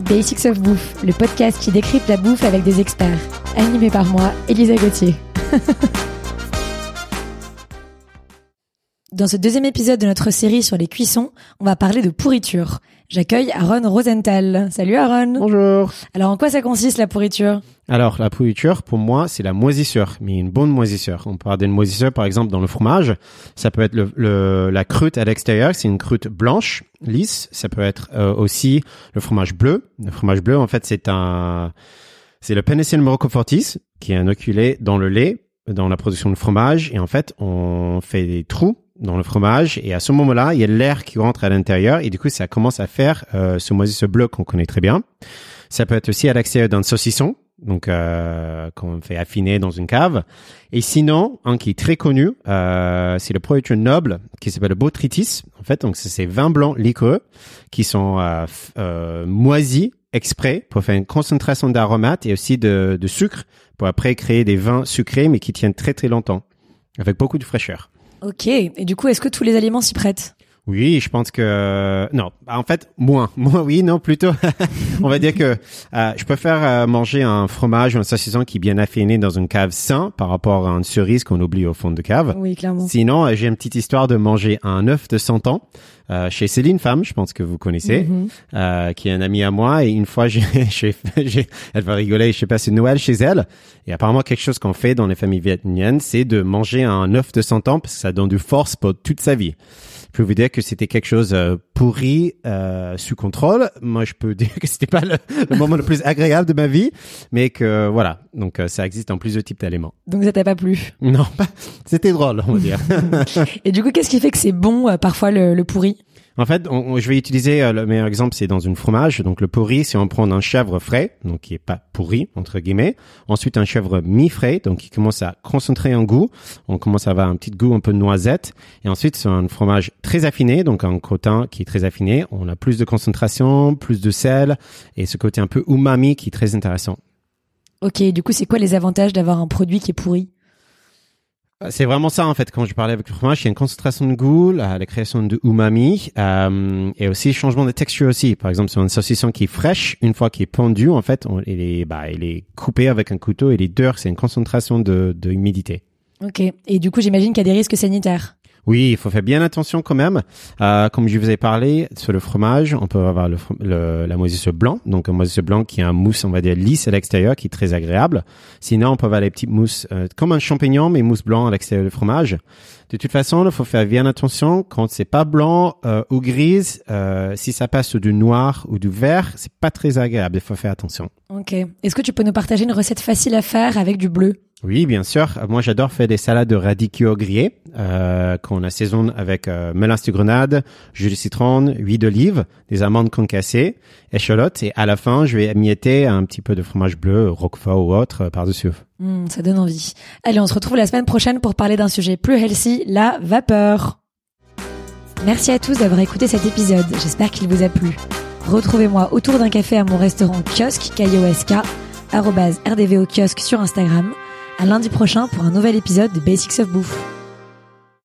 Basics of Bouffe, le podcast qui décrypte la bouffe avec des experts. Animé par moi, Elisa Gauthier. Dans ce deuxième épisode de notre série sur les cuissons, on va parler de pourriture. J'accueille Aaron Rosenthal. Salut Aaron. Bonjour. Alors en quoi ça consiste la pourriture? Alors la pourriture, pour moi, c'est la moisissure, mais une bonne moisissure. On parle d'une moisissure, par exemple, dans le fromage. Ça peut être le, le- la croûte à l'extérieur, c'est une croûte blanche, lisse. Ça peut être euh, aussi le fromage bleu. Le fromage bleu, en fait, c'est un, c'est le Penicillium roquefortis qui est inoculé dans le lait, dans la production de fromage. Et en fait, on fait des trous dans le fromage et à ce moment-là, il y a l'air qui rentre à l'intérieur et du coup, ça commence à faire euh, ce moisissure bleu qu'on connaît très bien. Ça peut être aussi à l'extérieur d'un saucisson, donc euh, qu'on fait affiner dans une cave. Et sinon, un qui est très connu, euh, c'est le pourriture noble qui s'appelle le botrytis. En fait, donc c'est ces vins blancs liquoreux qui sont euh, euh, moisis exprès pour faire une concentration d'aromates et aussi de, de sucre pour après créer des vins sucrés mais qui tiennent très très longtemps avec beaucoup de fraîcheur. Ok, et du coup, est-ce que tous les aliments s'y prêtent? Oui, je pense que non. Bah, En fait, moins, moins. Oui, non, plutôt. On va dire que euh, je préfère euh, manger un fromage ou un saucisson qui est bien affiné dans une cave sain par rapport à une cerise qu'on oublie au fond de cave. Oui, clairement. Sinon, euh, j'ai une petite histoire de manger un œuf de 100 ans euh, chez Céline Femme, je pense que vous connaissez, euh, qui est un ami à moi. Et une fois, j'ai, elle va rigoler, je sais pas, c'est Noël chez elle. Et apparemment, quelque chose qu'on fait dans les familles vietnamiennes, c'est de manger un œuf de 100 ans parce que ça donne du force pour toute sa vie. Je peux vous dire que c'était quelque chose euh, pourri euh, sous contrôle. Moi, je peux dire que c'était pas le, le moment le plus agréable de ma vie, mais que voilà. Donc, euh, ça existe en plusieurs types d'aliments. Donc ça t'a pas plu? Non, pas, c'était drôle, on va dire. Et du coup, qu'est-ce qui fait que c'est bon euh, parfois le, le pourri? En fait, on- on- je vais utiliser euh, le meilleur exemple, c'est dans une fromage. Donc le pourri, c'est on prend un chèvre frais, donc qui est pas pourri entre guillemets. Ensuite un chèvre mi-frais, donc qui commence à concentrer un goût. On commence à avoir un petit goût un peu noisette. Et ensuite c'est un fromage très affiné, donc un crottin qui est très affiné. On a plus de concentration, plus de sel et ce côté un peu umami qui est très intéressant. Ok, du coup, c'est quoi les avantages d'avoir un produit qui est pourri? C'est vraiment ça en fait quand je parlais avec le fromage, il y a une concentration de goût, la, la création de umami euh, et aussi changement de texture aussi. Par exemple, sur un saucisson qui est fraîche, une fois qu'il est pendu, en fait, on, il est bah, il est coupé avec un couteau, il est dur, c'est une concentration de, de humidité. Ok, et du coup, j'imagine qu'il y a des risques sanitaires. Oui, il faut faire bien attention quand même. Euh, comme je vous ai parlé sur le fromage, on peut avoir le, le- la moisissure blanc, donc un moisissure blanc qui a un mousse, on va dire lisse à l'extérieur, qui est très agréable. Sinon, on peut avoir les petites mousses euh, comme un champignon, mais mousse blanc à l'extérieur du fromage. De toute façon, il faut faire bien attention quand c'est pas blanc euh, ou grise. euh, si ça passe du noir ou du vert, c'est pas très agréable. Il faut faire attention. Ok. Est-ce que tu peux nous partager une recette facile à faire avec du bleu? Oui, bien sûr. Moi, j'adore faire des salades de radicchio grillés euh, qu'on assaisonne avec euh, mélange de grenade, jus de citron, huile d'olive, des amandes concassées, échalotes et à la fin, je vais émietter un petit peu de fromage bleu, roquefort ou autre euh, par-dessus. Hmm, Ça donne envie. Allez, on se retrouve la semaine prochaine pour parler d'un sujet plus healthy, la vapeur. Merci à tous d'avoir écouté cet épisode. J'espère qu'il vous a plu. Retrouvez-moi autour d'un café à mon restaurant kiosque, K-I-O-S-K, RDVO kiosque sur Instagram. À lundi prochain pour un nouvel épisode de Basics of Bouffe.